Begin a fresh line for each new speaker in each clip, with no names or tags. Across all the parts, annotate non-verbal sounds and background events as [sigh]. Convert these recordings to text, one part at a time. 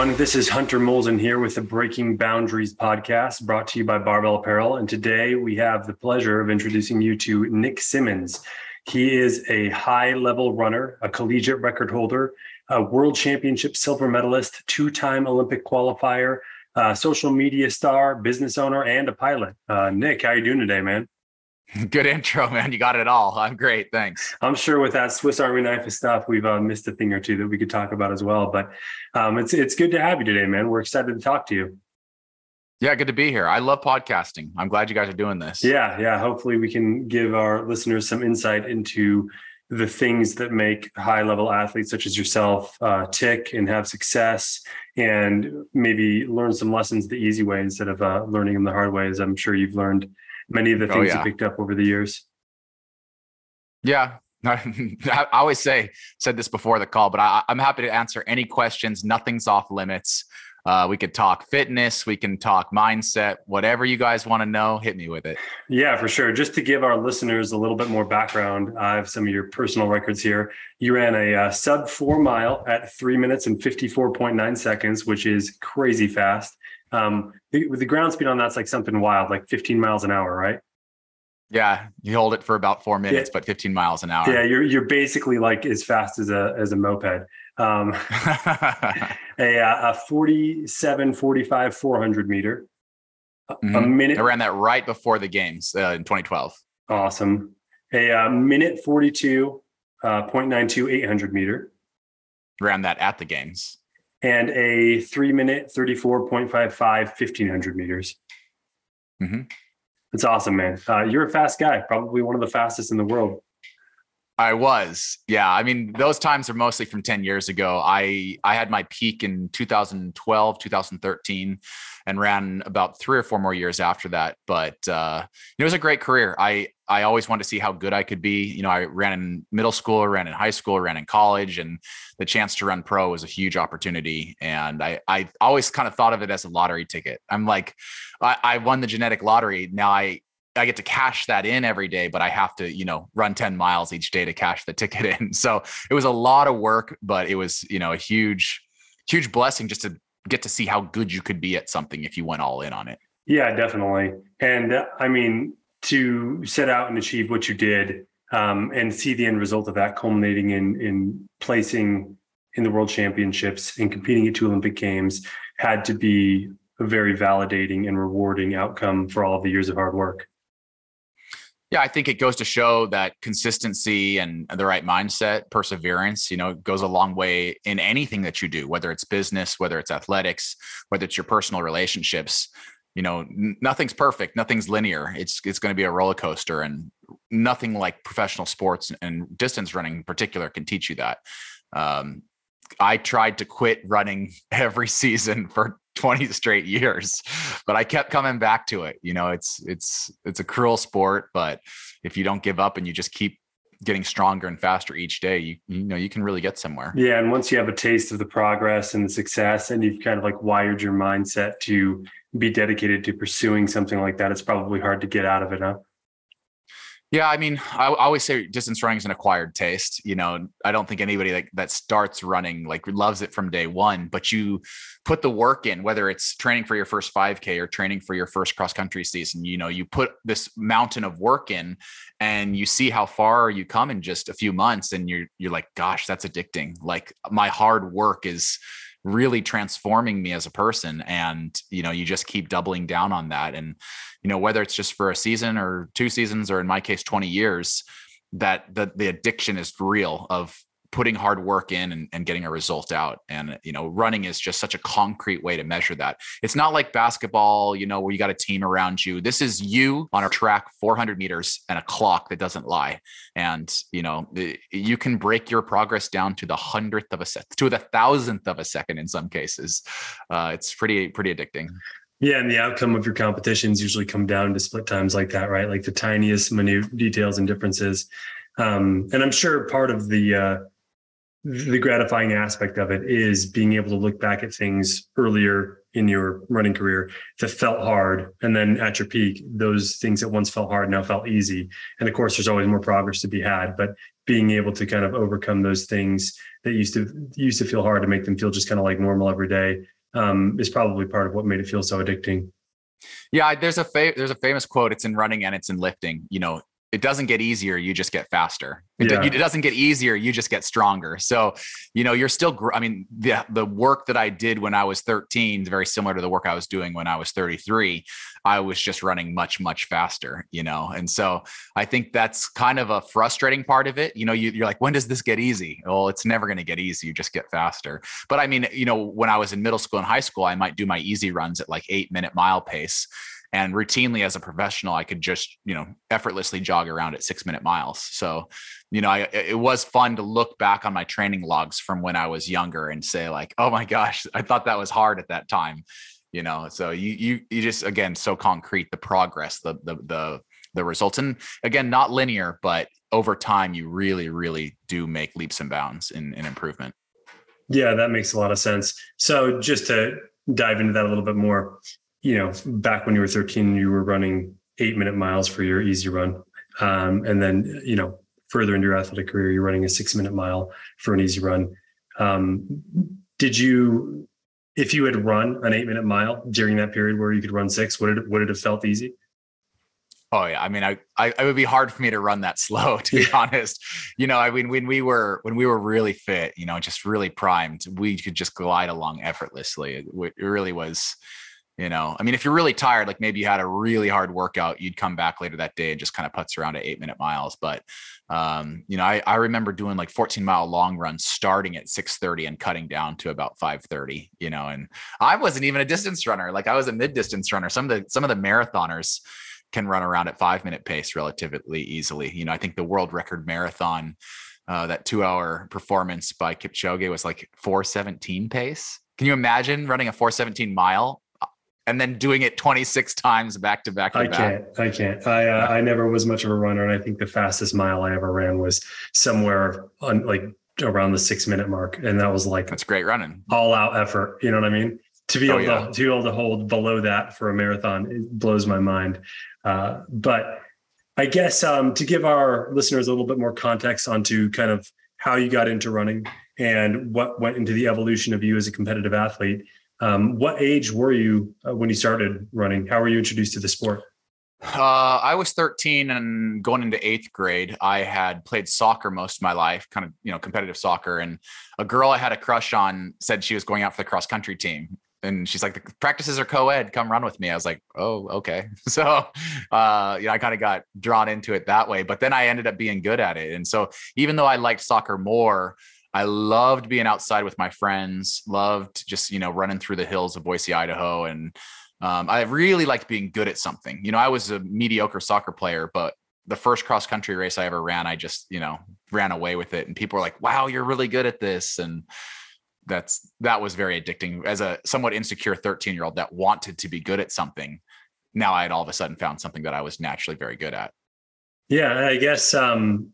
everyone. This is Hunter Molzen here with the Breaking Boundaries podcast brought to you by Barbell Apparel. And today we have the pleasure of introducing you to Nick Symmonds. He is a high level runner, a collegiate record holder, a world championship silver medalist, two time Olympic qualifier, social media star, business owner, and a pilot. Uh, Nick, how are you doing today, man? [laughs]
Good intro, man. You got it all. I'm great. Thanks.
I'm sure with that Swiss Army knife of stuff, we've uh, missed a thing or two that we could talk about as well. But um, it's it's good to have you today, man. We're excited to talk to you.
Yeah, good to be here. I love podcasting. I'm glad you guys are doing this.
Yeah, yeah. Hopefully, we can give our listeners some insight into the things that make high level athletes such as yourself uh, tick and have success, and maybe learn some lessons the easy way instead of uh, learning them the hard way, as I'm sure you've learned many of the oh, things oh, yeah. you picked up over the years.
Yeah. [laughs] I always say, said this before the call, but I, I'm happy to answer any questions. Nothing's off limits. Uh, we could talk fitness, we can talk mindset, whatever you guys want to know, hit me with it.
Yeah, for sure. Just to give our listeners a little bit more background, I have some of your personal records here. You ran a uh, sub four mile at three minutes and 54.9 seconds, which is crazy fast. Um, the, the ground speed on that's like something wild, like 15 miles an hour, right?
Yeah, you hold it for about four minutes, yeah. but 15 miles an hour.
Yeah, you're you're basically like as fast as a as a moped. Um, [laughs] a, a 47, 45, 400 meter.
Mm-hmm. A minute. I ran that right before the games uh, in 2012.
Awesome. A, uh, minute 42, uh, 0.92, 800 meter.
Ran that at the games
and a three minute 34.55 1500 meters mm-hmm. it's awesome man uh, you're a fast guy probably one of the fastest in the world
I was. Yeah. I mean, those times are mostly from 10 years ago. I I had my peak in 2012, 2013 and ran about 3 or 4 more years after that, but uh it was a great career. I I always wanted to see how good I could be. You know, I ran in middle school, ran in high school, ran in college and the chance to run pro was a huge opportunity and I I always kind of thought of it as a lottery ticket. I'm like I, I won the genetic lottery. Now I I get to cash that in every day, but I have to, you know, run 10 miles each day to cash the [laughs] ticket in. So it was a lot of work, but it was, you know, a huge, huge blessing just to get to see how good you could be at something if you went all in on it.
Yeah, definitely. And uh, I mean, to set out and achieve what you did um, and see the end result of that culminating in in placing in the world championships and competing at two Olympic games had to be a very validating and rewarding outcome for all of the years of hard work.
Yeah, I think it goes to show that consistency and the right mindset, perseverance, you know, goes a long way in anything that you do, whether it's business, whether it's athletics, whether it's your personal relationships. You know, nothing's perfect, nothing's linear. It's it's going to be a roller coaster, and nothing like professional sports and distance running in particular can teach you that. Um, I tried to quit running [laughs] every season for 20 straight years but i kept coming back to it you know it's it's it's a cruel sport but if you don't give up and you just keep getting stronger and faster each day you you know you can really get somewhere.
Yeah and once you have a taste of the progress and the success and you've kind of like wired your mindset to be dedicated to pursuing something like that it's probably hard to get out of it huh
yeah, I mean, I, always say distance running is an acquired taste. You know, I don't think anybody that, that starts running like loves it from day one, but you put the work in, whether it's training for your first 5K or training for your first cross country season, you know, you put this mountain of work in and you see how far you come in just a few months and you're you're like, gosh, that's addicting. Like my hard work is really transforming me as a person and you know you just keep doubling down on that and you know whether it's just for a season or two seasons or in my case 20 years that the, the addiction is real of putting hard work in and, and, getting a result out. And, you know, running is just such a concrete way to measure that. It's not like basketball, you know, where you got a team around you. This is you on a track 400 meters and a clock that doesn't lie. And, you know, you can break your progress down to the hundredth of a second, to the thousandth of a second in some cases. Uh, it's pretty, pretty addicting.
Yeah, and the outcome of your competitions usually come down to split times like that, right? Like the tiniest minute details and differences. Um, and I'm sure part of the uh, the gratifying aspect of it is being able to look back at things earlier in your running career that felt hard and then at your peak those things that once felt hard now felt easy. And of course there's always more progress to be had but being able to kind of overcome those things that used to used to feel hard to make them feel just kind of like normal every day um, is probably part of what made it feel so addicting.
Yeah there's a fa- there's a famous quote it's in running and it's in lifting you know it doesn't get easier you just get faster. It, yeah. it, doesn't get easier you just get stronger. So you know you're still i mean the the work that i did when i was 13 is very similar to the work i was doing when i was 33 i was just running much much faster you know? And so i think that's kind of a frustrating part of it. You know you, you're like when does this get easy? Well it's never going to get easy you just get faster. But i mean you know when i was in middle school and high school i might do my easy runs at like eight minute mile pace and routinely as a professional i could just you know effortlessly jog around at six minute miles. So you know I, it was fun to look back on my training logs from when i was younger and say like oh my gosh i thought that was hard at that time you know? So you you you just again so concrete the progress the the the the results. And again not linear but over time you really really do make leaps and bounds in, in improvement.
Yeah that makes a lot of sense. So just to dive into that a little bit more you know, back when you were 13, you were running eight minute miles for your easy run. Um, and then, you know, further into your athletic career, you're running a six minute mile for an easy run. Um, did you, if you had run an eight minute mile during that period where you could run six, would it, would it have felt easy?
Oh yeah, I mean, I, I, it would be hard for me to run that [laughs] slow, to be yeah. honest. You know, I mean, when we were when we were really fit, you know, just really primed, we could just glide along effortlessly. It, it really was you know, I mean, if you're really tired, like maybe you had a really hard workout, you'd come back later that day and just kind of putz around at eight minute miles. But, um, you know, I, I remember doing like 14 mile long runs starting at 630 and cutting down to about 530, you know, and I wasn't even a distance runner. Like I was a mid distance runner. Some of the, some of the marathoners can run around at five minute pace relatively easily. You know, I think the world record marathon, uh, that two hour performance by Kipchoge was like 417 pace. Can you imagine running a 417 mile and then doing it 26 times back to back to
I
back.
can't. I can't. I uh, I never was much of a runner, and I think the fastest mile I ever ran was somewhere on like around the six minute mark, and that was like
that's great running,
all out effort. You know what I mean? To be oh, able yeah. to, to be able to hold below that for a marathon it blows my mind. Uh, but I guess um, to give our listeners a little bit more context onto kind of how you got into running and what went into the evolution of you as a competitive athlete. Um, what age were you uh, when you started running? How were you introduced to the sport?
Uh, I was 13 and going into eighth grade. I had played soccer most of my life, kind of, you know, competitive soccer. And a girl I had a crush on said she was going out for the cross country team. And she's like, the practices are co ed. Come run with me. I was like, oh, okay. [laughs] So, uh, you know, I kind of got drawn into it that way. But then I ended up being good at it. And so, even though I liked soccer more, I loved being outside with my friends, loved just, you know, running through the hills of Boise, Idaho. And um, I really liked being good at something. You know, I was a mediocre soccer player, but the first cross country race I ever ran, I just, you know, ran away with it. And people were like, wow, you're really good at this. And that's, that was very addicting as a somewhat insecure 13 year old that wanted to be good at something. Now I had all of a sudden found something that I was naturally very good at.
Yeah, I guess um,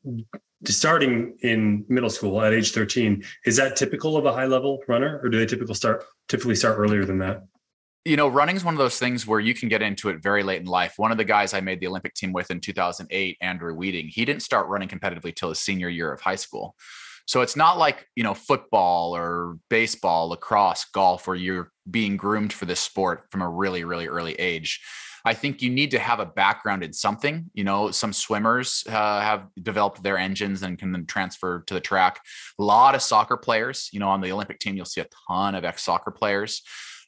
starting in middle school at age 13 is that typical of a high level runner or do they typically start typically start earlier than that?
You know running is one of those things where you can get into it very late in life. One of the guys i made the olympic team with in 2008 Andrew Wheating he didn't start running competitively till his senior year of high school. So it's not like you know football or baseball lacrosse golf where you're being groomed for this sport from a really really early age I think you need to have a background in something. You know, some swimmers uh, have developed their engines and can then transfer to the track. A lot of soccer players, you know, on the Olympic team, you'll see a ton of ex soccer players.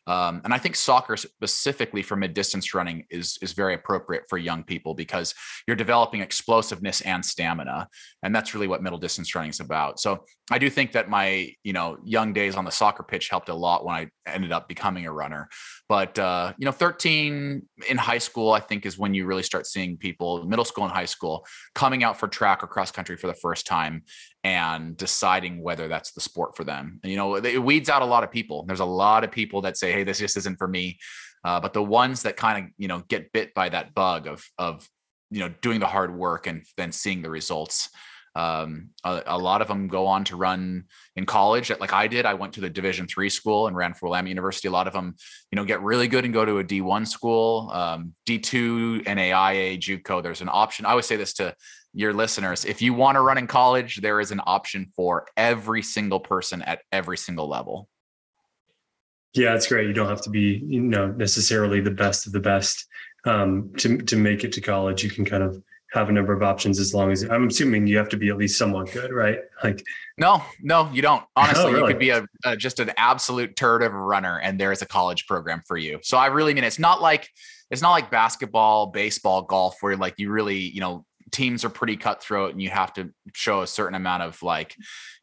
Um, and I think soccer specifically for mid distance running is is very appropriate for young people because you're developing explosiveness and stamina, and that's really what middle distance running is about. So I do think that my you know young days on the soccer pitch helped a lot when I ended up becoming a runner. But uh, you know, 13 in high school, I think, is when you really start seeing people, middle school and high school, coming out for track or cross country for the first time and deciding whether that's the sport for them. And, you know, it weeds out a lot of people. There's a lot of people that say, "Hey, this just isn't for me." Uh, but the ones that kind of you know get bit by that bug of of you know doing the hard work and then seeing the results Um, a, a, lot of them go on to run in college, like I did. I went to the Division three school and ran for Willamette University. A lot of them, you know, get really good and go to a D one school, um, D two, NAIA, JUCO. There's an option. I always say this to your listeners: if you want to run in college, there is an option for every single person at every single level.
Yeah, it's great. You don't have to be, you know, necessarily the best of the best um, to to make it to college. You can kind of have a number of options as long as I'm assuming you have to be at least somewhat good, right? [laughs] Like,
no, no, you don't. Honestly, oh, really? you could be a, a, just an absolute turd of a runner, and there is a college program for you. So I really mean it's not like it's not like basketball, baseball, golf, where like you really, you know, teams are pretty cutthroat and you have to show a certain amount of like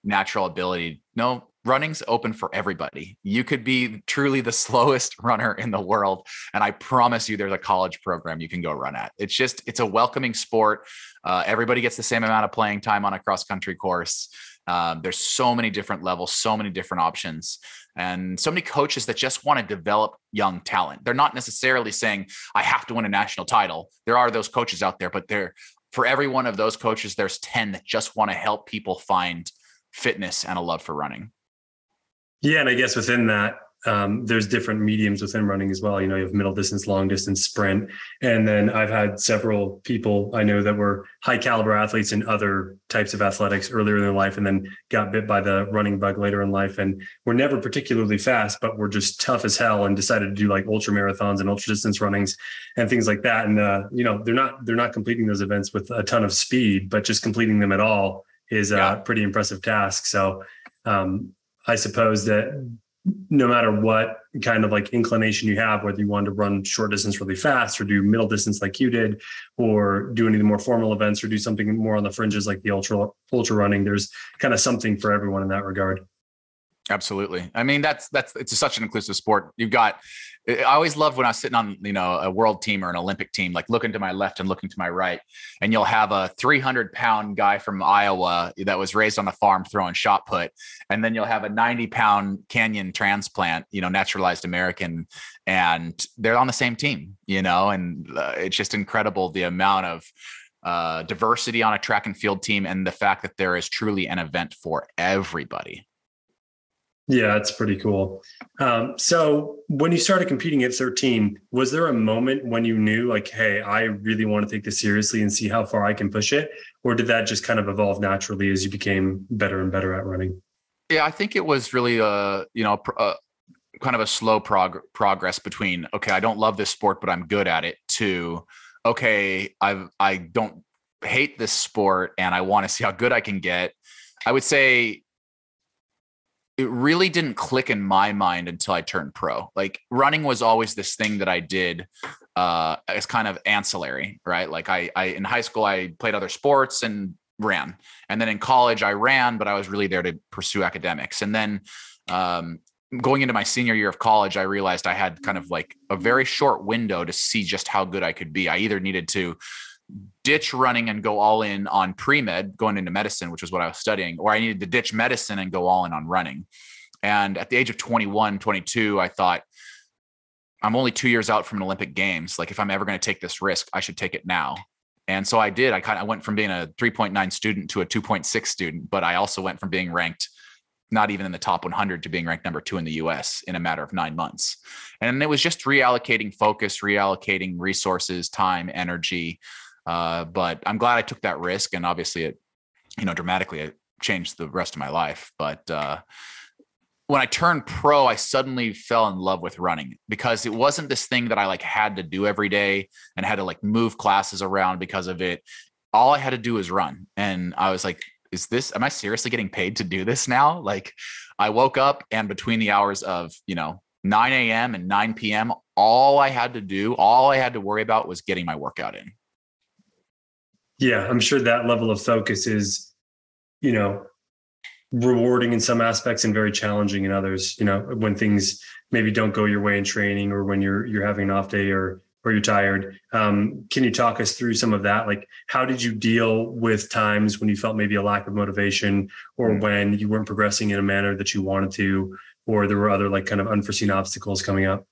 natural ability. No, running's open for everybody. You could be truly the [laughs] slowest runner in the world. And I promise you, there's a college program you can go run at. It's just, it's a welcoming sport. Uh, everybody gets the same amount of playing time on a cross country course. Um, there's so many different levels, so many different options, and so many coaches that just want to develop young talent. They're not necessarily saying, I have to win a national title. There are those coaches out there, but they're for every one of those coaches, there's 10 that just want to help people find fitness and a love for running.
Yeah, and I guess within that, um, there's different mediums within running as well. You know, you have middle distance, long distance, sprint, and then I've had several people I know that were high caliber athletes in other types of athletics earlier in their life, and then got bit by the running bug later in life, and were never particularly fast, but were just tough as hell, and decided to do like ultra marathons and ultra distance runnings and things like that. And uh, you know, they're not they're not completing those events with a ton of speed, but just completing them at all is a pretty impressive task. So. Um, I suppose that no matter what kind of like inclination you have, whether you want to run short distance really fast or do middle distance like you did, or do any of the more formal events or do something more on the fringes like the ultra ultra running, there's kind of something for everyone in that regard.
Absolutely. I mean, that's that's it's such an inclusive sport. You've got I always loved when I was sitting on, you know, a world team or an Olympic team, like looking to my left and looking to my right. And you'll have a 300 pound guy from Iowa that was raised on a farm throwing shot put. And then you'll have a 90 pound Kenyan transplant, you know, naturalized American. And they're on the same team, you know, and uh, it's just incredible the amount of uh, diversity on a track and field team and the fact that there is truly an event for everybody.
Yeah, it's pretty cool. Um, so when you started competing at 13, was there a moment when you knew like, hey, I really want to take this seriously and see how far I can push it? Or did that just kind of evolve naturally as you became better and better at running?
Yeah, I think it was really a, you know, a, kind of a slow prog- progress between, okay, I don't love this sport, but I'm good at it to, okay, I I don't hate this sport and I want to see how good I can get. I would say it really didn't click in my mind until I turned pro. Like running was always this thing that I did uh, as kind of ancillary, right? Like I, I in high school I played other sports and ran, and then in college I ran, but I was really there to pursue academics. And then um, going into my senior year of college, I realized I had kind of like a very short window to see just how good I could be. I either needed to ditch running and go all in on pre-med going into medicine which was what i was studying or i needed to ditch medicine and go all in on running. And at the age of 21 22 i thought i'm only two years out from an olympic games. Like if i'm ever going to take this risk i should take it now. And so i did. I kind of went from being a 3.9 student to a 2.6 student but i also went from being ranked not even in the top 100 to being ranked number two in the US in a matter of nine months. And it was just reallocating focus, reallocating resources, time, energy, uh, but I'm glad I took that risk, and obviously, it you know dramatically it changed the rest of my life. But uh, when I turned pro, I suddenly fell in love with running because it wasn't this thing that I like had to do every day and had to like move classes around because of it. All I had to do was run, and I was like, "Is this? Am I seriously getting paid to do this now?" Like, I woke up and between the hours of you know 9 a.m. and 9 p.m., all I had to do, all I had to worry about was getting my workout in.
Yeah, I'm sure that level of focus is, you know, rewarding in some aspects and very challenging in others. You know, when things maybe don't go your way in training or when you're you're having an off day or or you're tired. Um, can you talk us through some of that? Like, how did you deal with times when you felt maybe a lack of motivation, or mm-hmm. when you weren't progressing in a manner that you wanted to, or there were other like kind of unforeseen obstacles coming up?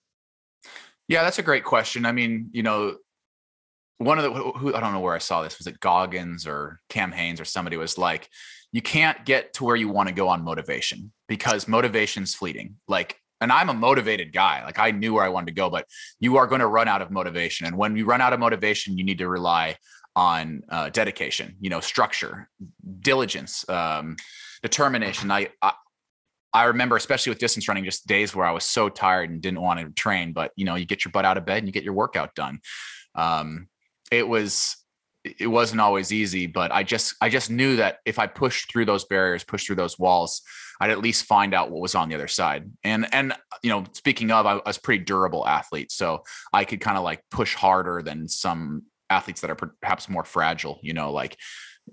Yeah, that's a great question. I mean, you know, one of the who I don't know where I saw this was it Goggins or Cam Hanes or somebody was like, you can't get to where you want to go on motivation because motivation's fleeting. Like, and I'm a motivated guy. Like I knew where I wanted to go, but you are going to run out of motivation. And when you run out of motivation, you need to rely on uh, dedication, you know, structure, diligence, um, determination. I, I I remember, especially with distance running, just days where I was so tired and didn't want to train, but you know, you get your butt out of bed and you get your workout done. Um, it was it wasn't always easy but i just i just knew that if i pushed through those barriers pushed through those walls i'd at least find out what was on the other side. And and you know speaking of i, was pretty durable athlete so i could kind of like push harder than some athletes that are perhaps more fragile you know like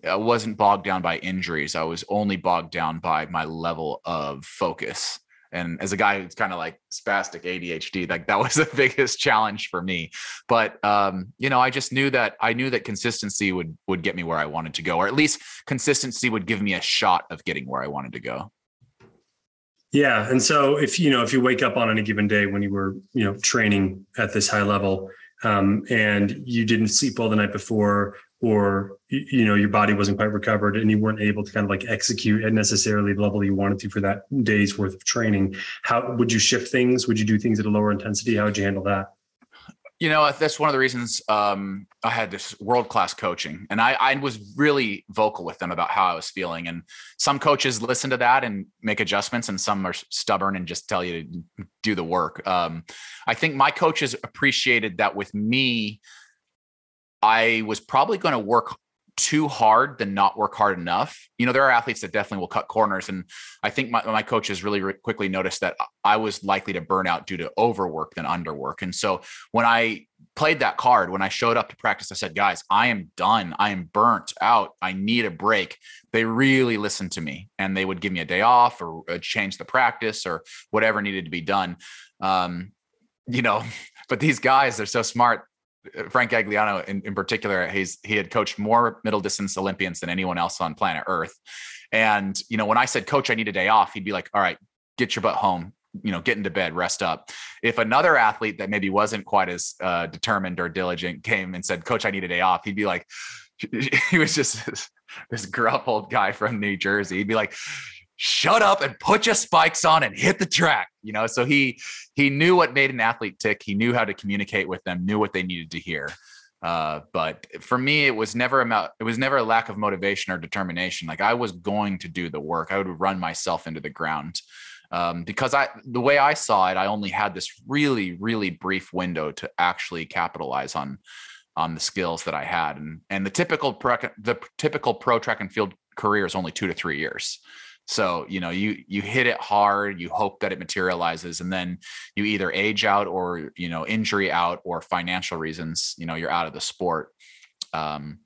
i wasn't bogged down by injuries i was only bogged down by my level of focus and as a guy who's kind of like spastic ADHD, like that [laughs] was the biggest challenge for me. But um, you know, I just knew that I knew that consistency would would get me where I wanted to go, or at least consistency would give me a shot of getting where I wanted to go.
Yeah, and so if you know if you wake up on any given day when you were you know training at this high level, um, and you didn't sleep well the night before, or you know your body wasn't quite recovered and you weren't able to kind of like execute at necessarily the level you wanted to for that day's worth of training how would you shift things? Would you do things at a lower intensity? How would you handle that?
You know that's one of the reasons um, i had this world class coaching and I, I was really vocal with them about how i was feeling and some coaches listen to that and make adjustments and some are stubborn and just tell you to do the work. Um, i think my coaches appreciated that with me I was probably going to work too hard than not work hard enough. You know, there are athletes that definitely will cut corners. And I think my, my coaches really re- quickly noticed that I was likely to burn out due to overwork than underwork. And so when I played that card, when I showed up to practice, I said, guys, I am done. I am burnt out. I need a break. They really listened to me and they would give me a day off or uh, change the practice or whatever needed to be done. Um, you know, [laughs] but these guys, they're so smart Frank Gagliano in, in particular, he's he had coached more middle distance Olympians than anyone else on planet Earth. And you know, when I said, "Coach, I need a day off," he'd be like, "All right, get your butt home. You know, get into bed, rest up." If another athlete that maybe wasn't quite as uh, determined or diligent came and said, "Coach, I need a day off," he'd be like, [laughs] he was just this gruff old guy from New Jersey. He'd be like, shut up and put your spikes on and hit the track you know? So he he knew what made an athlete tick. He knew how to communicate with them knew what they needed to hear. Uh, but for me it was never about it was never a lack of motivation or determination. Like i was going to do the work. I would run myself into the ground. Um, because i the way i saw it i only had this really really brief window to actually capitalize on on the skills that i had. And and the typical pro, the typical pro track and field career is only two to three years so, you know, you you hit it hard, you hope that it materializes and then you either age out or, you know, injury out or financial reasons, you know, you're out of the sport. Um,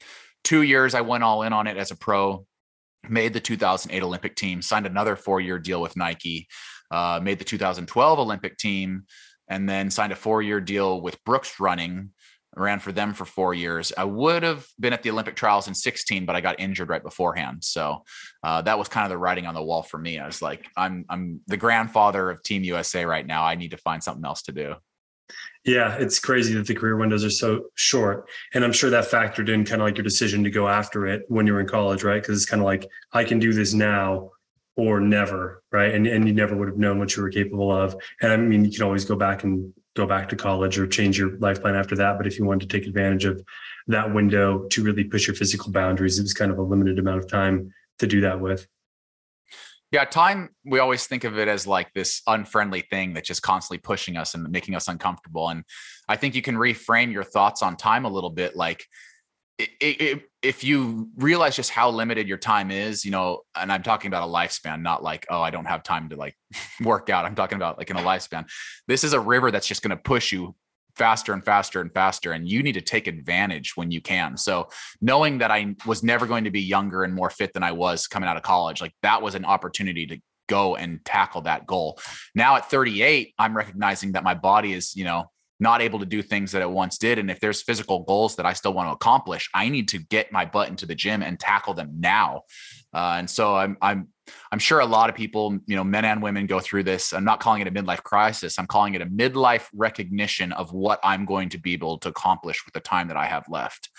2 years I went all in on it as a pro, made the 2008 Olympic team, signed another 4-year deal with Nike, uh, made the 2012 Olympic team and then signed a 4-year deal with Brooks Running ran for them for four years. I would have been at the Olympic trials in 16, but I got injured right beforehand. So uh, that was kind of the writing on the wall for me. I was like, I'm I'm the grandfather of Team USA right now. I need to find something else to do.
Yeah, it's crazy that the career windows are so short. And I'm sure that factored in kind of like your decision to go after it when you were in college, right? Because it's kind of like, I can do this now or never, right? And, and you never would have known what you were capable of. And I mean, you can always go back and go back to college or change your life plan after that. But if you wanted to take advantage of that window to really push your physical boundaries, it was kind of a limited amount of time to do that with.
Yeah, time, we always think of it as like this unfriendly thing that's just constantly pushing us and making us uncomfortable. And I think you can reframe your thoughts on time a little bit like, it, it, if you realize just how limited your time is, you know, and I'm talking about a lifespan, not like, oh, I don't have time to like [laughs] work out. I'm talking about like in a lifespan. This is a river that's just going to push you faster and faster and faster and you need to take advantage when you can so knowing that i was never going to be younger and more fit than i was coming out of college like that was an opportunity to go and tackle that goal now at 38 i'm recognizing that my body is you know not able to do things that it once did. And if there's physical goals that I still want to accomplish, I need to get my butt into the gym and tackle them now. Uh, and so I'm I'm I'm sure a lot of people, you know, men and women go through this. I'm not calling it a midlife crisis. I'm calling it a midlife recognition of what I'm going to be able to accomplish with the time that I have left.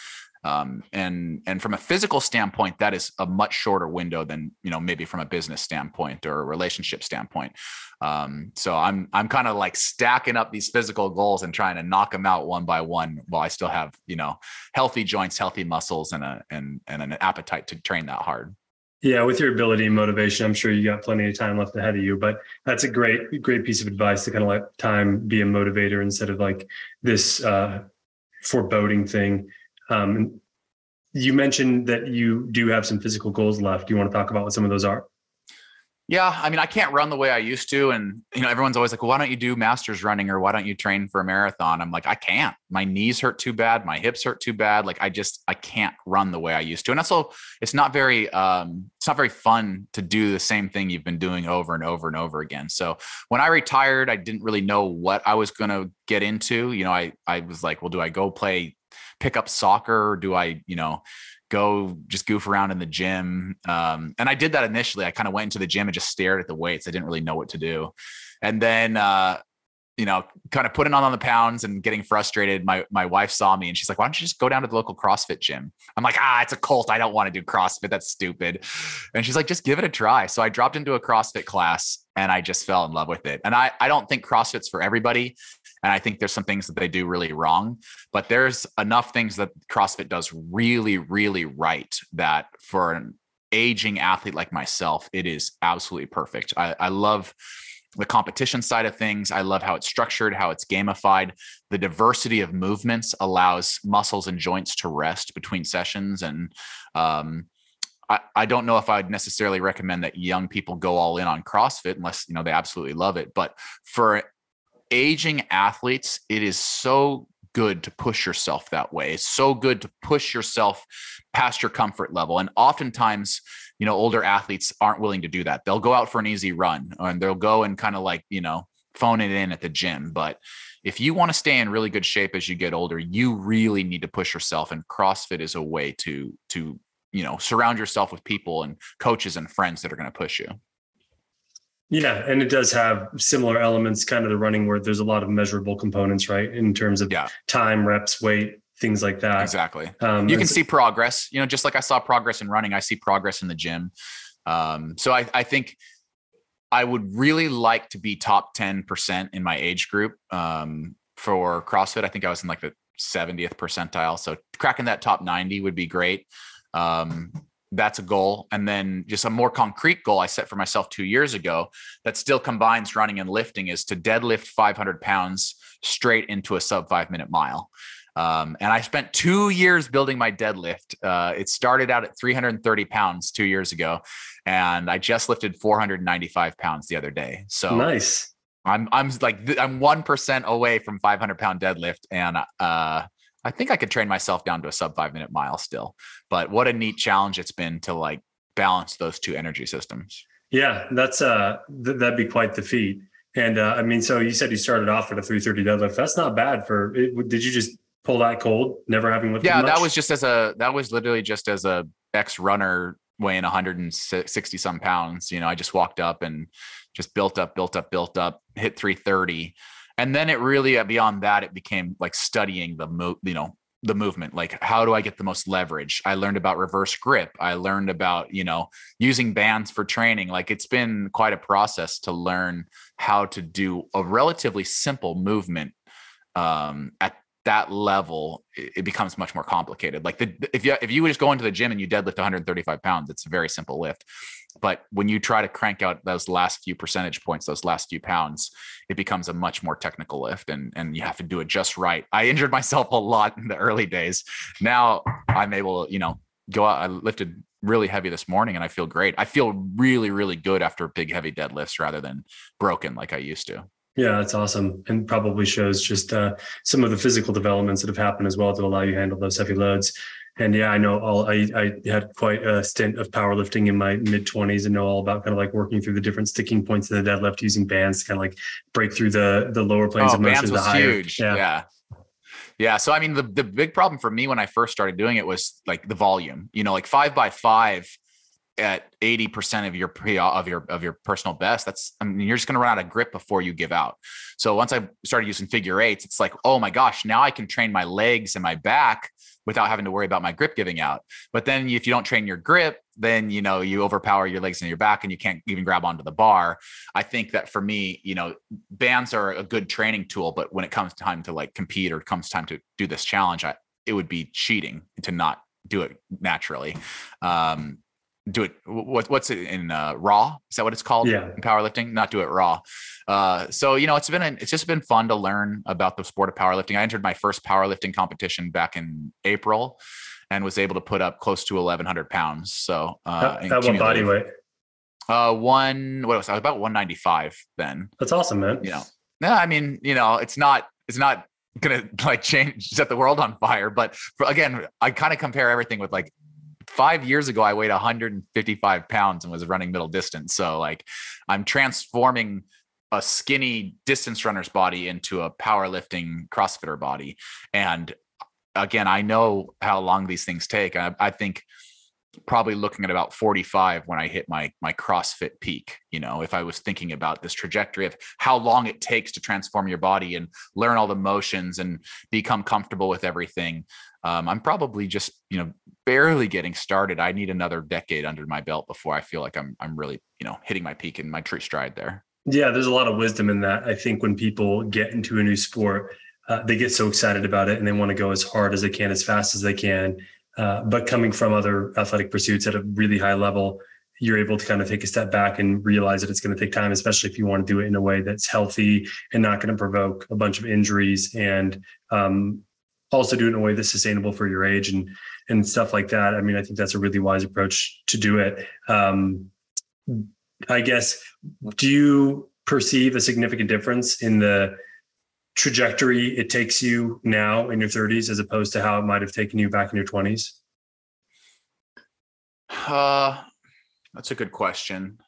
Um, and and from a physical standpoint, that is a much shorter window than you know maybe from a business standpoint or a relationship standpoint. Um, so I'm I'm kind of like stacking up these physical goals and trying to knock them out one by one while I still have you know healthy joints, healthy muscles, and a and and an appetite to train that hard.
Yeah, with your ability and motivation, I'm sure you got plenty of time left ahead of you. But that's a great, great piece of advice to kind of let time be a motivator instead of like this uh, foreboding thing. Um, you mentioned that you do have some physical goals left. Do you want to talk about what some of those are?
Yeah, I mean, I can't run the way I used to, and you know, everyone's always like, well, "Why don't you do masters running, or why don't you train for a marathon?" I'm like, I can't. My knees hurt too bad, my hips hurt too bad. Like, I just, I can't run the way I used to, and also, it's not very, um, it's not very fun to do the same thing you've been doing over and over and over again. So when I retired, I didn't really know what I was to get into. You know, I, I was like, well, do I go play pick up soccer? Do I, you know, go just goof around in the gym. Um, and I did that initially. I kind of went into the gym and just stared at the weights. I didn't really know what to do. And then, uh, you know, kind of putting on on the pounds and getting frustrated. My my wife saw me and she's like, "Why don't you just go down to the local CrossFit gym?" I'm like, "Ah, it's a cult. I don't want to do CrossFit. That's stupid." And she's like, "Just give it a try." So I dropped into a CrossFit class and I just fell in love with it. And I I don't think CrossFit's for everybody. And I think there's some things that they do really wrong, but there's enough things that CrossFit does really, really right that for an aging athlete like myself, it is absolutely perfect. I, I love the competition side of things. I love how it's structured, how it's gamified. The diversity of movements allows muscles and joints to rest between sessions. And um, I, I don't know if I'd necessarily recommend that young people go all in on CrossFit unless you know they absolutely love it. But for aging athletes, it is so good to push yourself that way. It's so good to push yourself past your comfort level. And oftentimes, you know, older athletes aren't willing to do that. They'll go out for an easy run and they'll go and kind of like, you know, phone it in at the gym. But if you want to stay in really good shape as you get older, you really need to push yourself. And CrossFit is a way to to you know surround yourself with people and coaches and friends that are going to push you.
Yeah, and it does have similar elements, kind of the running where there's a lot of measurable components, right? In terms of yeah. time, reps, weight, things like that.
Exactly. Um, you can see progress. You know, just like I saw progress in running, I see progress in the gym. Um, so I, I think I would really like to be top 10% in my age group um, for CrossFit. I think I was in like the 70th percentile. So cracking that top 90 would be great. Um, that's a goal. And then just a more concrete goal I set for myself two years ago that still combines running and lifting is to deadlift 500 pounds straight into a sub five minute mile. Um, and I spent two years building my deadlift. Uh, it started out at 330 pounds two years ago, and I just lifted 495 pounds the other day. So
nice.
I'm I'm like I'm one percent away from 500 pound deadlift, and uh, I think I could train myself down to a sub five minute mile still. But what a neat challenge it's been to like balance those two energy systems.
Yeah, that's uh th- that'd be quite the feat. And uh, I mean, so you said you started off at a 330 deadlift. That's not bad for. It, did you just pull that cold, never having lifted?
Yeah, that was just as a that was literally just as a ex runner weighing 160 some pounds. You know, I just walked up and just built up, built up, built up, hit 330 and then it really uh, beyond that it became like studying the mo- you know the movement like how do i get the most leverage? I learned about reverse grip. I learned about you know using bands for training. Like it's been quite a process to learn how to do a relatively simple movement um, at that level it becomes much more complicated. Like the, if you if you just go into the gym and you deadlift 135 pounds it's a very simple lift. But when you try to crank out those last few percentage points those last few pounds it becomes a much more technical lift and and you have to do it just right. I injured myself a lot in the early days. Now i'm able you know go out i lifted really heavy this morning and i feel great. I feel really really good after big heavy deadlifts rather than broken like i used to
yeah, that's awesome, and probably shows just uh, some of the physical developments that have happened as well to allow you to handle those heavy loads. And yeah, I know all. I, I had quite a stint of powerlifting in my mid twenties, and know all about kind of like working through the different sticking points of the deadlift using bands to kind of like break through the the lower planes oh, of motion.
Bands was huge. Yeah. yeah. Yeah. So I mean, the the big problem for me when I first started doing it was like the volume. You know, like five by five at 80% of your pre of your of your personal best that's i mean you're just going to run out of grip before you give out. So once i started using figure eights it's like oh my gosh now i can train my legs and my back without having to worry about my grip giving out. But then if you don't train your grip then you know you overpower your legs and your back and you can't even grab onto the bar. I think that for me you know bands are a good training tool but when it comes time to like compete or comes time to do this challenge I, it would be cheating to not do it naturally. Um do it what, what's it in uh, raw? Is that what it's called
yeah.
in powerlifting? Not do it raw. Uh, so you know it's been an, it's just been fun to learn about the sport of powerlifting. I entered my first powerlifting competition back in april and was able to put up close to 1100 pounds so uh
that, that one body weight?
Uh one what was i was about 195 then.
That's awesome man.
You know no i mean you know it's not it's not gonna [laughs] like change set the world on fire but for, again i kind of compare everything with like five years ago, I weighed 155 pounds and was running middle distance. So like I'm transforming a skinny distance runner's body into a powerlifting CrossFitter body. And uh, again, I know how long these things take. I, I think probably looking at about 45 when I hit my my CrossFit peak. You know, if I was thinking about this trajectory of how long it takes to transform your body and learn all the motions and become comfortable with everything, um, I'm probably just you know barely getting started. I need another decade under my belt before I feel like I'm I'm really you know hitting my peak in my true stride there.
Yeah, there's a lot of wisdom in that. I think when people get into a new sport, uh, they get so excited about it and they want to go as hard as they can, as fast as they can. Uh, but coming from other athletic pursuits at a really high level, you're able to kind of take a step back and realize that it's going to take time, especially if you want to do it in a way that's healthy and not going to provoke a bunch of injuries and um, also do it in a way that's sustainable for your age and and stuff like that. I mean, I think that's a really wise approach to do it. Um, I guess, do you perceive a significant difference in the trajectory it takes you now in your 30s as opposed to how it might have taken you back in your 20s?
Uh, that's a good question.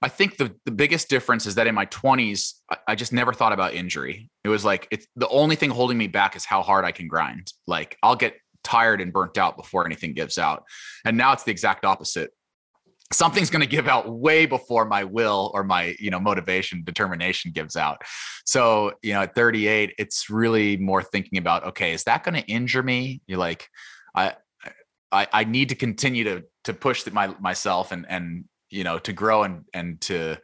I think the, the biggest difference is that in my 20s, I, just never thought about injury. It was like it's the only thing holding me back is how hard I can grind. Like I'll get tired and burnt out before anything gives out. And now it's the exact opposite. Something's going to give out way before my will or my, you know, motivation, determination gives out. So, you know, at 38, it's really more thinking about, okay, is that going to injure me? You're like, I, I, I need to continue to to push my myself and and you know to grow and and to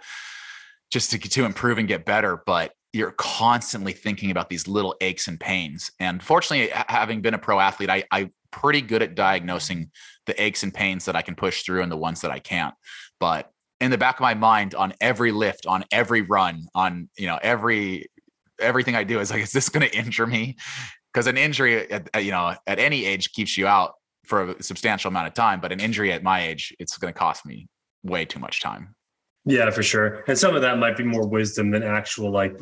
just to to improve and get better but you're constantly thinking about these little aches and pains. And fortunately having been a pro athlete i i pretty good at diagnosing the aches and pains that i can push through and the ones that i can't. But in the back of my mind on every lift on every run on you know every everything i do is like is this going to injure me? Because an injury at, you know at any age keeps you out for a substantial amount of time but an injury at my age it's going to cost me way too much time.
Yeah, for sure. And some of that might be more wisdom than actual like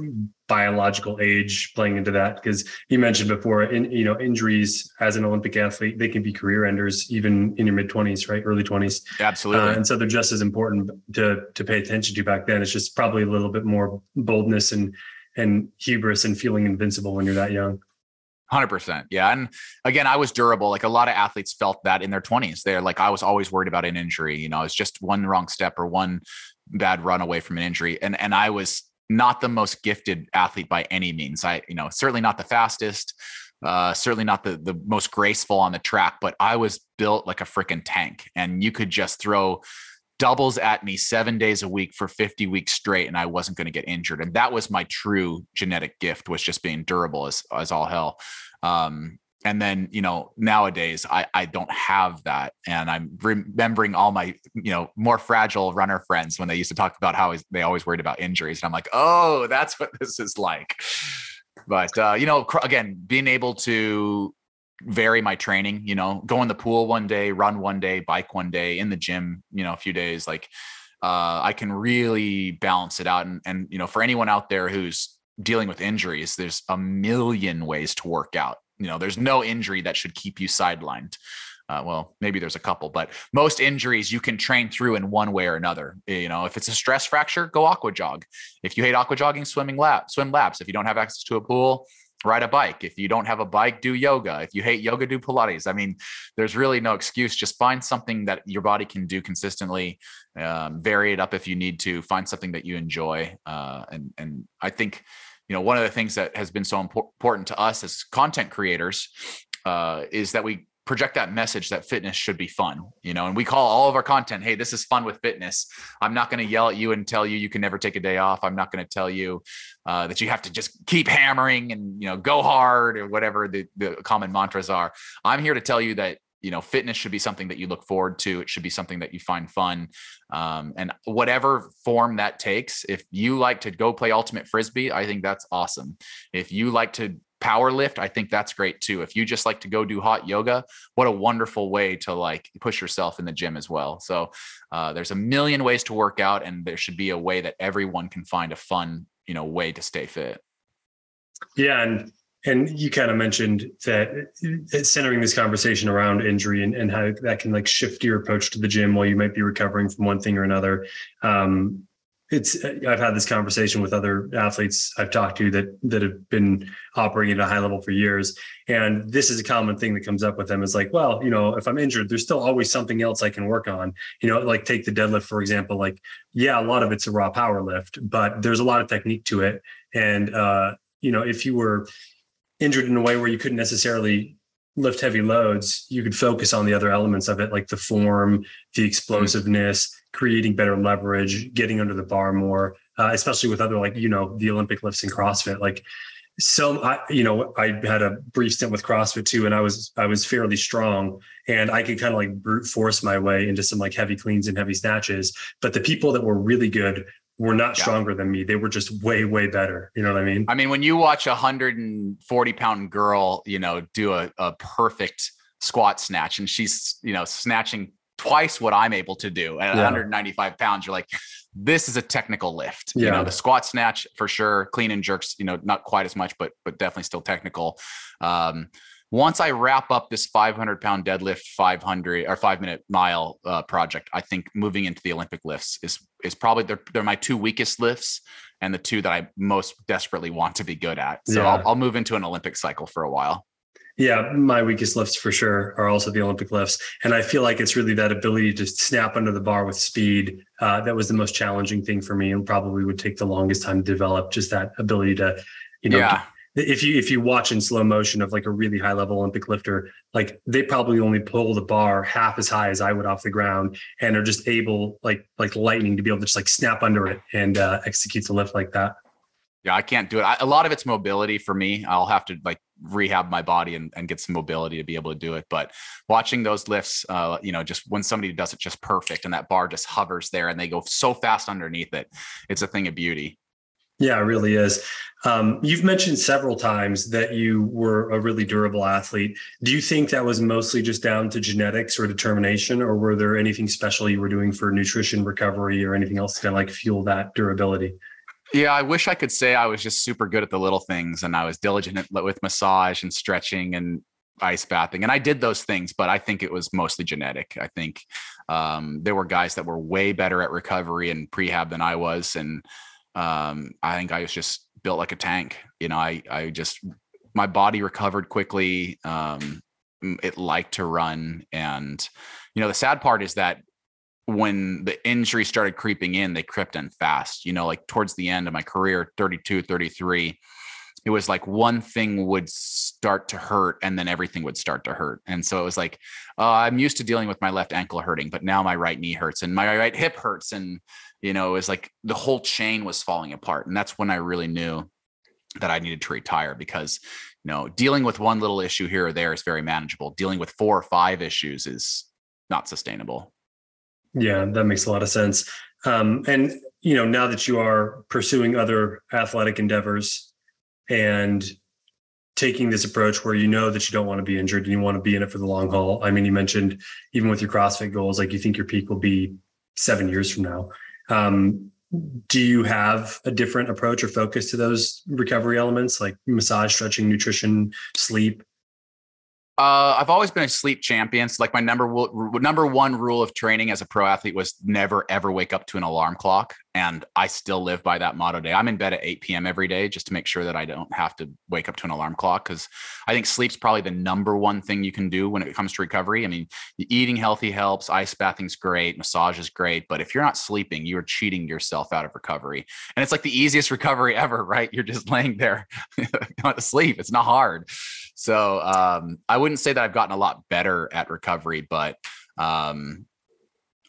biological age playing into that. Because you mentioned before, in you know, injuries as an Olympic athlete, they can be career enders even in your mid twenties, right? Early twenties.
Absolutely.
Uh, and so they're just as important to to pay attention to back then. It's just probably a little bit more boldness and and hubris and feeling invincible when you're that young.
100% yeah and again i was durable like a lot of athletes felt that in their 20s they're like i was always worried about an injury you know it's just one wrong step or one bad run away from an injury and and i was not the most gifted athlete by any means. I you know certainly not the fastest uh, certainly not the the most graceful on the track but i was built like a freaking tank and you could just throw doubles at me seven days a week for 50 weeks straight and i wasn't going to get injured and that was my true genetic gift was just being durable as, as all hell. Um, and then you know nowadays i i don't have that and i'm remembering all my you know more fragile runner friends when they used to talk about how they always worried about injuries and i'm like oh that's what this is like. But uh, you know again being able to vary my training, you know, go in the pool one day, run one day, bike one day, in the gym, you know, a few days, like uh, I can really balance it out. And, and, you know, for anyone out there who's dealing with injuries, there's a million ways to work out. You know, there's no injury that should keep you sidelined. Uh, well, maybe there's a couple, but most injuries you can train through in one way or another. You know, if it's a stress fracture, go aqua jog. If you hate aqua jogging, swimming lap, swim laps. If you don't have access to a pool, ride a bike. If you don't have a bike, do yoga. If you hate yoga, do Pilates. I mean, there's really no excuse. Just find something that your body can do consistently. Um, vary it up if you need to. Find something that you enjoy. Uh, and and I think, you know, one of the things that has been so important to us as content creators uh, is that we project that message that fitness should be fun you know and we call all of our content hey this is fun with fitness. I'm not going to yell at you and tell you you can never take a day off. I'm not going to tell you uh, that you have to just keep hammering and you know go hard or whatever the, the common mantras are. I'm here to tell you that you know fitness should be something that you look forward to. It should be something that you find fun. Um, and whatever form that takes if you like to go play ultimate frisbee i think that's awesome. If you like to power lift, I think that's great too. If you just like to go do hot yoga, what a wonderful way to like push yourself in the gym as well. So uh, there's a million ways to work out, and there should be a way that everyone can find a fun, you know, way to stay fit.
Yeah, and and you kind of mentioned that centering this conversation around injury and, and how that can like shift your approach to the gym while you might be recovering from one thing or another. Um, it's I've had this conversation with other athletes I've talked to that that have been operating at a high level for years, and this is a common thing that comes up with them. Is like, well, you know, if I'm injured, there's still always something else I can work on. You know, like take the deadlift for example. Like, yeah, a lot of it's a raw power lift, but there's a lot of technique to it, and uh, you know, if you were injured in a way where you couldn't necessarily lift heavy loads, you could focus on the other elements of it, like the form, the explosiveness, mm-hmm. Creating better leverage, getting under the bar more, uh, especially with other like you know the Olympic lifts and CrossFit. Like so, I you know I had a brief stint with CrossFit too, and I was I was fairly strong, and I could kind of like brute force my way into some like heavy cleans and heavy snatches. But the people that were really good were not yeah. stronger than me. They were just way, way better. You know what I mean?
I mean, when you watch a 140 pound girl, you know, do a, a perfect squat snatch and she's, you know, snatching twice what I'm able to do at yeah. 195 pounds, you're like, this is a technical lift. Yeah. You know, the squat snatch for sure, clean and jerks, you know, not quite as much, but but definitely still technical. Um, once I wrap up this 500 pound deadlift, 500 or five minute mile uh, project, I think moving into the Olympic lifts is is probably they're, they're my two weakest lifts and the two that I most desperately want to be good at. So yeah. I'll, I'll move into an Olympic cycle for a while.
Yeah, my weakest lifts for sure are also the Olympic lifts, and I feel like it's really that ability to snap under the bar with speed uh, that was the most challenging thing for me, and probably would take the longest time to develop. Just that ability to, you know, yeah if you if you watch in slow motion of like a really high level Olympic lifter, like they probably only pull the bar half as high as I would off the ground, and are just able like like lightning to be able to just like snap under it and uh, execute the lift like that.
Yeah, I can't do it. I, a lot of it's mobility for me. I'll have to like rehab my body and, and get some mobility to be able to do it. But watching those lifts, uh, you know, just when somebody does it just perfect and that bar just hovers there and they go so fast underneath it, it's a thing of beauty.
Yeah, it really is. Um, you've mentioned several times that you were a really durable athlete. Do you think that was mostly just down to genetics or determination, or were there anything special you were doing for nutrition recovery or anything else to kind of like fuel that durability?
Yeah, I wish I could say I was just super good at the little things and I was diligent with massage and stretching and ice bathing. And I did those things, but I think it was mostly genetic. I think um, there were guys that were way better at recovery and prehab than I was. And um, I think I was just built like a tank. You know, I I just my body recovered quickly. Um, it liked to run, and you know the sad part is that when the injury started creeping in, they crept in fast. You know, like towards the end of my career, 32, 33, it was like one thing would start to hurt and then everything would start to hurt. And so it was like, uh, I'm used to dealing with my left ankle hurting, but now my right knee hurts and my right hip hurts. And you know, it was like the whole chain was falling apart. And that's when I really knew that I needed to retire because, you know, dealing with one little issue here or there is very manageable. Dealing with four or five issues is not sustainable.
Yeah, that makes a lot of sense. Um, and, you know, now that you are pursuing other athletic endeavors and taking this approach where you know that you don't want to be injured and you want to be in it for the long haul. I mean, you mentioned even with your CrossFit goals, like you think your peak will be seven years from now. Um, do you have a different approach or focus to those recovery elements like massage, stretching, nutrition, sleep?
Uh, I've always been a sleep champion. So like my number number one rule of training as a pro athlete was never ever wake up to an alarm clock. and I still live by that motto day. I'm in bed at 8 p.m. every day just to make sure that I don't have to wake up to an alarm clock because I think sleep's probably the number one thing you can do when it comes to recovery. I mean, eating healthy helps, ice bathing's great, massage is great, but if you're not sleeping, you are cheating yourself out of recovery. And it's like the easiest [laughs] recovery ever, right? You're just laying there [laughs] going to sleep. It's not hard. So um, I wouldn't say that I've gotten a lot better at recovery, but um,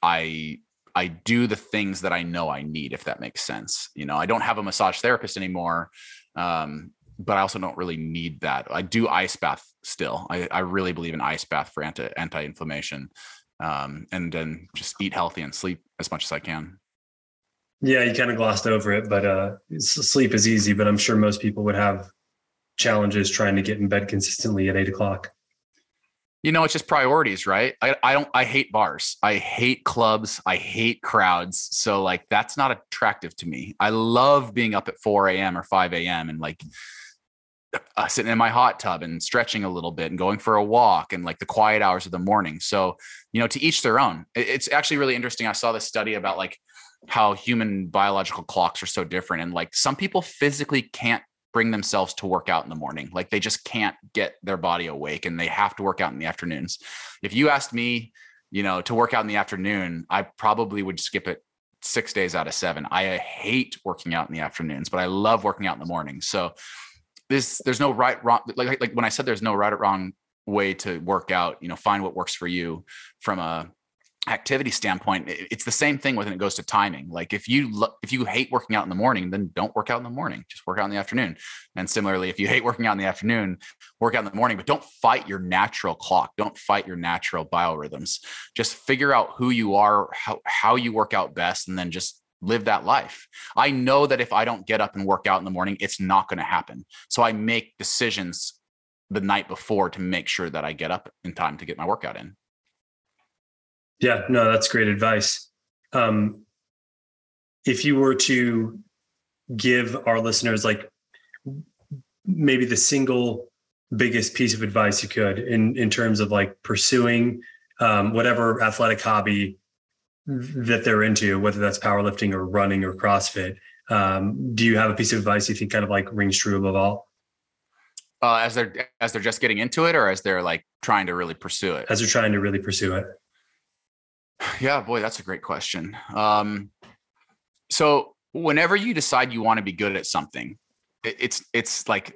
I I do the things that I know I need, if that makes sense. You know, I don't have a massage therapist anymore, um, but I also don't really need that. I do ice bath still. I, I really believe in ice bath for anti inflammation, um, and then just eat healthy and sleep as much as I can.
Yeah, you kind of glossed over it, but uh, sleep is easy. But I'm sure most people would have challenges trying to get in bed consistently at eight o'clock
you know, it's just priorities, right? I, I don't, I hate bars. I hate clubs. I hate crowds. So, like, that's not attractive to me. I love being up at 4 a.m. or 5 a.m. and like uh, sitting in my hot tub and stretching a little bit and going for a walk and like the quiet hours of the morning. So, you know, to each their own. It's actually really interesting. I saw this study about like how human biological clocks are so different. And like some people physically can't bring themselves to work out in the morning. Like they just can't get their body awake and they have to work out in the afternoons. If you asked me, you know, to work out in the afternoon, I probably would skip it six days out of seven. I hate working out in the afternoons, but I love working out in the morning. So this there's no right wrong like like when I said there's no right or wrong way to work out, you know, find what works for you from a activity standpoint it's the same thing when it goes to timing. Like if you lo- if you hate working out in the morning then don't work out in the morning. Just work out in the afternoon. And similarly if you hate working out in the afternoon work out in the morning but don't fight your natural clock. Don't fight your natural biorhythms. Just figure out who you are how, how you work out best and then just live that life. I know that if i don't get up and work out in the morning it's not going to happen. So i make decisions the night before to make sure that i get up in time to get my workout in
yeah, no, that's great advice. Um, if you were to give our listeners like maybe the single biggest piece of advice you could in in terms of like pursuing um, whatever athletic hobby that they're into, whether that's powerlifting or running or CrossFit, um, do you have a piece of advice you think kind of like rings true above all?
Uh, as they're as they're just getting into it, or as they're like trying to really pursue it?
As they're trying to really pursue it.
Yeah, boy, that's a great question. Um, so whenever you decide you want to be good at something, it, it's it's like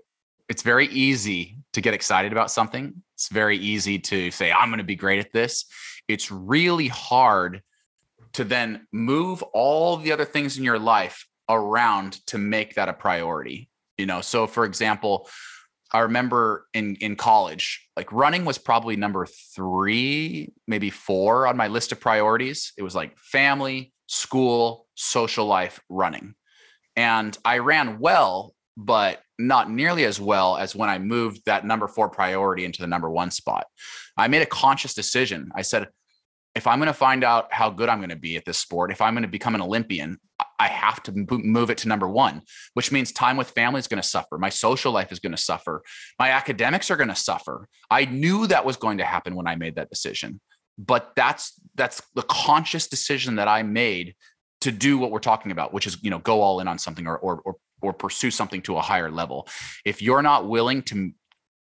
it's very easy to get excited about something. It's very easy to say I'm going to be great at this. It's really hard to then move all the other things in your life around to make that a priority. You know, so for example, I remember in in college, like running was probably number three, maybe four on my list of priorities. It was like family, school, social life, running. And I ran well, but not nearly as well as when I moved that number four priority into the number one spot. I made a conscious decision. I said, if I'm going to find out how good I'm going to be at this sport, if I'm going to become an Olympian, I have to move it to number one, which means time with family is going to suffer. My social life is going to suffer. My academics are going to suffer. I knew that was going to happen when I made that decision, but that's that's the conscious decision that I made to do what we're talking about, which is you know go all in on something or or or, or pursue something to a higher level. If you're not willing to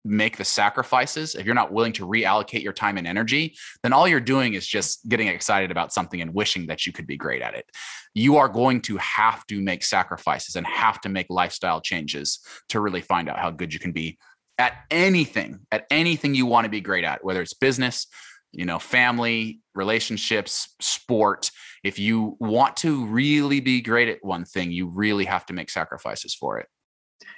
make the sacrifices, if you're not willing to reallocate your time and energy, then all you're doing is just getting excited about something and wishing that you could be great at it. You are going to have to make sacrifices and have to make lifestyle changes to really find out how good you can be at anything, at anything you want to be great at, whether it's business, you know, family, relationships, sport. If you want to really be great at one thing, you really have to make sacrifices for it.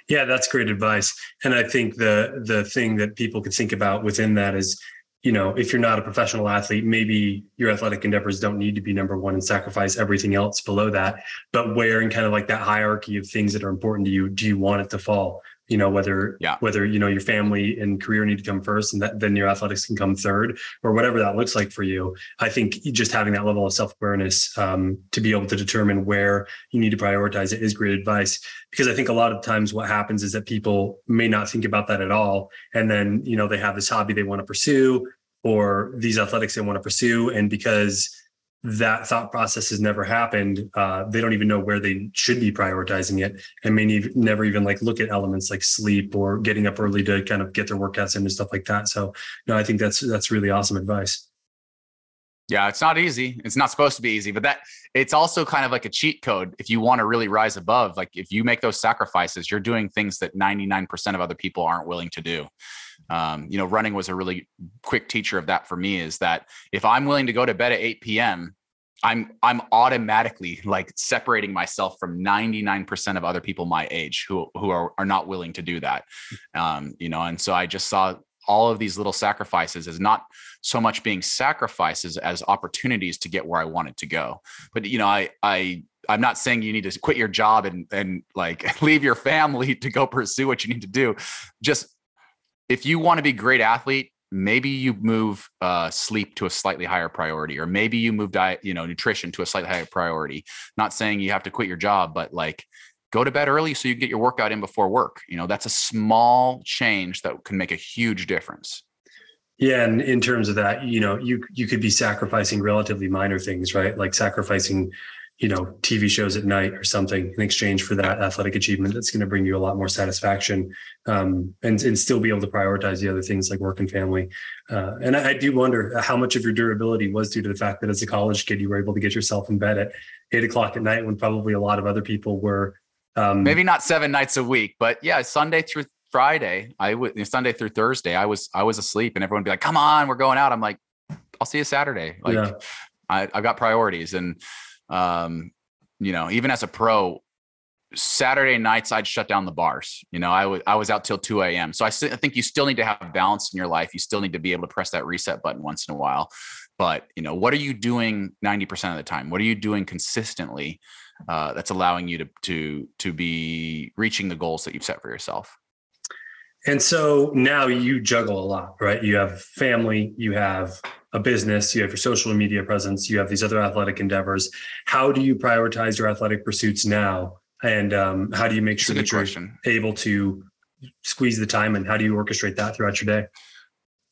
Yeah, that's great advice. And I think the the thing that people could think about within that is, you know, if you're not a professional athlete, maybe your athletic endeavors don't need to be number one and sacrifice everything else below that. But where in kind of like that hierarchy of things that are important to you, do you want it to fall? You know whether yeah. whether you know your family and career need to come first and that, then your athletics can come third or whatever that looks like for you. I think just having that level of self-awareness um, to be able to determine where you need to prioritize it is great advice because i think a lot of times what happens is that people may not think about that at all. And then you know they have this hobby they want to pursue or these athletics they want to pursue. And because that thought process has never happened, uh, they don't even know where they should be prioritizing it, and may never even like look at elements like sleep or getting up early to kind of get their workouts in and stuff like that. So, no, I think that's that's really awesome advice.
Yeah, it's not easy. It's not supposed to be easy, but that it's also kind of like a cheat code if you want to really rise above. Like if you make those sacrifices, you're doing things that 99% of other people aren't willing to do. Um, you know, running was a really quick teacher of that for me is that if I'm willing to go to bed at 8 p.m., I'm I'm automatically like separating myself from 99% of other people my age who who are, are not willing to do that. Um, you know, and so I just saw all of these little sacrifices as not so much being sacrifices as opportunities to get where I wanted to go. But you know, I I I'm not saying you need to quit your job and and like [laughs] leave your family to go pursue what you need to do. Just if you want to be a great athlete, maybe you move uh, sleep to a slightly higher priority, or maybe you move diet, you know, nutrition to a slightly higher priority. Not saying you have to quit your job, but like go to bed early so you get your workout in before work. You know, that's a small change that can make a huge difference.
Yeah, and in terms of that, you know, you you could be sacrificing relatively minor things, right? Like sacrificing, you know, TV shows at night or something in exchange for that athletic achievement that's going to bring you a lot more satisfaction, um, and and still be able to prioritize the other things like work and family. Uh, and I, I do wonder how much of your durability was due to the fact that as a college kid you were able to get yourself in bed at eight o'clock at night when probably a lot of other people were
um, Maybe not seven nights a week, but yeah, Sunday through Friday, I would Sunday through Thursday, I was I was asleep, and everyone would be like, "Come on, we're going out." I'm like, "I'll see you Saturday." Like, yeah. I, I've got priorities, and um, you know, even as a pro, Saturday nights I'd shut down the bars. You know, I was I was out till 2 a.m. So I, I think you still need to have balance in your life. You still need to be able to press that reset button once in a while. But you know, what are you doing 90% of the time? What are you doing consistently uh, that's allowing you to to to be reaching the goals that you've set for yourself.
And so now you juggle a lot, right? You have family, you have a business, you have your social media presence, you have these other athletic endeavors. How do you prioritize your athletic pursuits now? And um, how do you make sure that you're question. able to squeeze the time and how do you orchestrate that throughout your day?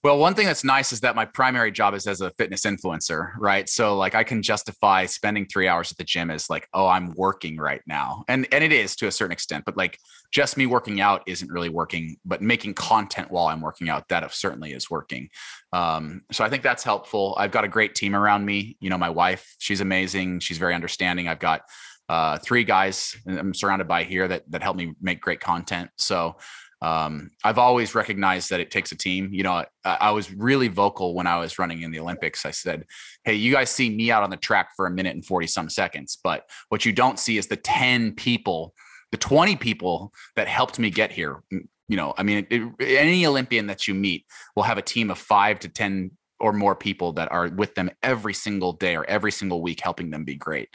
Well, one thing that's nice is that my primary job is as a fitness influencer, right? So like I can justify spending 3 hours at the gym as like, oh, I'm working right now. And and it is to a certain extent, but like just me working out isn't really working, but making content while I'm working out that certainly is working. Um, so I think that's helpful. I've got a great team around me. You know, my wife, she's amazing. She's very understanding. I've got uh, three guys I'm surrounded by here that that help me make great content. So um, I've always recognized that it takes a team. You know, I, I, was really vocal when I was running in the Olympics. I said, Hey, you guys see me out on the track for a minute and 40 some seconds, but what you don't see is the 10 people, the 20 people that helped me get here. You know, I mean, it, any Olympian that you meet will have a team of five to 10 or more people that are with them every single day or every single week, helping them be great.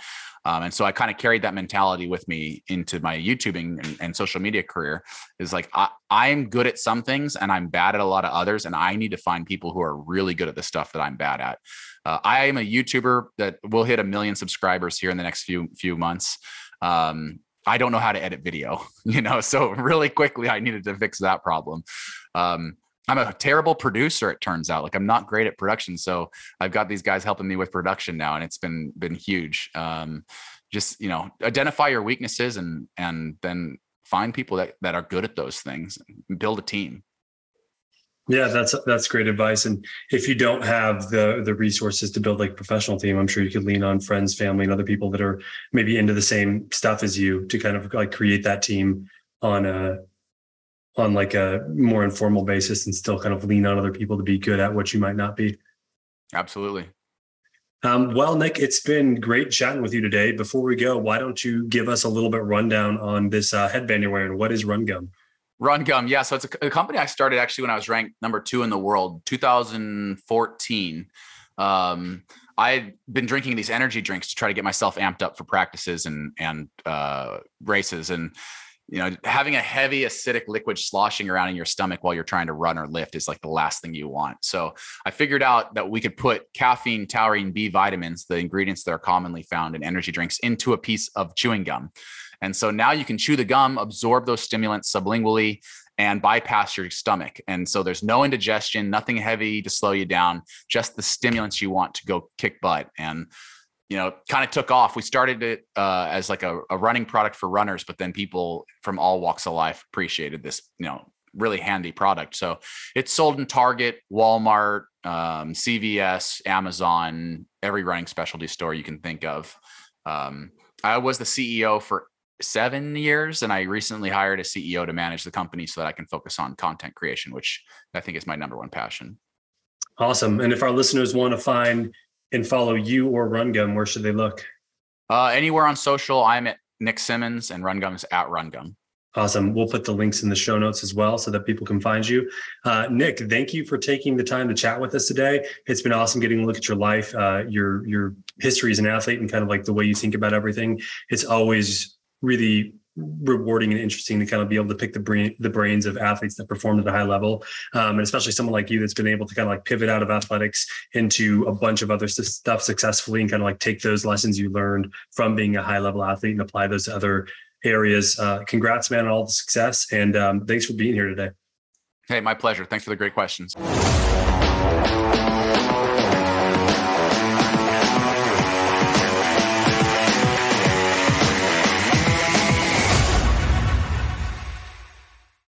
Um, and so I kind of carried that mentality with me into my YouTubing and, and social media career. Is like I, I'm good at some things and I'm bad at a lot of others, and I need to find people who are really good at the stuff that I'm bad at. Uh, I am a YouTuber that will hit a million subscribers here in the next few few months. Um, I don't know how to edit video, [laughs] you know, so really quickly I needed to fix that problem. Um, I'm a terrible producer. It turns out, like I'm not great at production. So I've got these guys helping me with production now, and it's been been huge. Um, just you know, identify your weaknesses and and then find people that that are good at those things. build a team.
Yeah, that's that's great advice. And if you don't have the the resources to build like professional team, I'm sure you could lean on friends, family, and other people that are maybe into the same stuff as you to kind of like create that team on a on like a more informal basis and still kind of lean on other people to be good at what you might not be.
Absolutely.
Um, well, Nick, it's been great chatting with you today. Before we go, why don't you give us a little bit rundown on this uh, headband you're wearing? What is Run Gum?
Run Gum, yeah. So it's a, a, company I started actually when I was ranked number two in the world, 2014. Um, I had been drinking these energy drinks to try to get myself amped up for practices and and uh, races, and you know, having a heavy acidic liquid sloshing around in your stomach while you're trying to run or lift is like the last thing you want. So I figured out that we could put caffeine, taurine, B vitamins, the ingredients that are commonly found in energy drinks, into a piece of chewing gum. And so now you can chew the gum, absorb those stimulants sublingually, and bypass your stomach. And so there's no indigestion, nothing heavy to slow you down, just the stimulants you want to go kick butt. And you know, kind of took off. We started it uh, as like a, a running product for runners, but then people from all walks of life appreciated this, you know, really handy product. So it's sold in Target, Walmart, um, CVS, Amazon, every running specialty store you can think of. Um, I was the CEO for seven years, and I recently hired a CEO to manage the company so that I can focus on content creation, which I think is my number one passion.
Awesome. And if our listeners want to find and follow you or RunGum, where should they look?
Uh, anywhere on social, I'm at Nick Symmonds, and Run Gum is at RunGum.
Awesome. We'll put the links in the show notes as well so that people can find you. Uh, Nick, thank you for taking the time to chat with us today. It's been awesome getting a look at your life, uh, your your history as an athlete, and kind of like the way you think about everything. It's always really rewarding and interesting to kind of be able to pick the brain the brains of athletes that perform at a high level. Um, and especially someone like you that's been able to kind of like pivot out of athletics into a bunch of other stuff successfully and kind of like take those lessons you learned from being a high level athlete and apply those to other areas. Uh, congrats man on all the success and um, thanks for being here today.
Hey my pleasure. Thanks for the great questions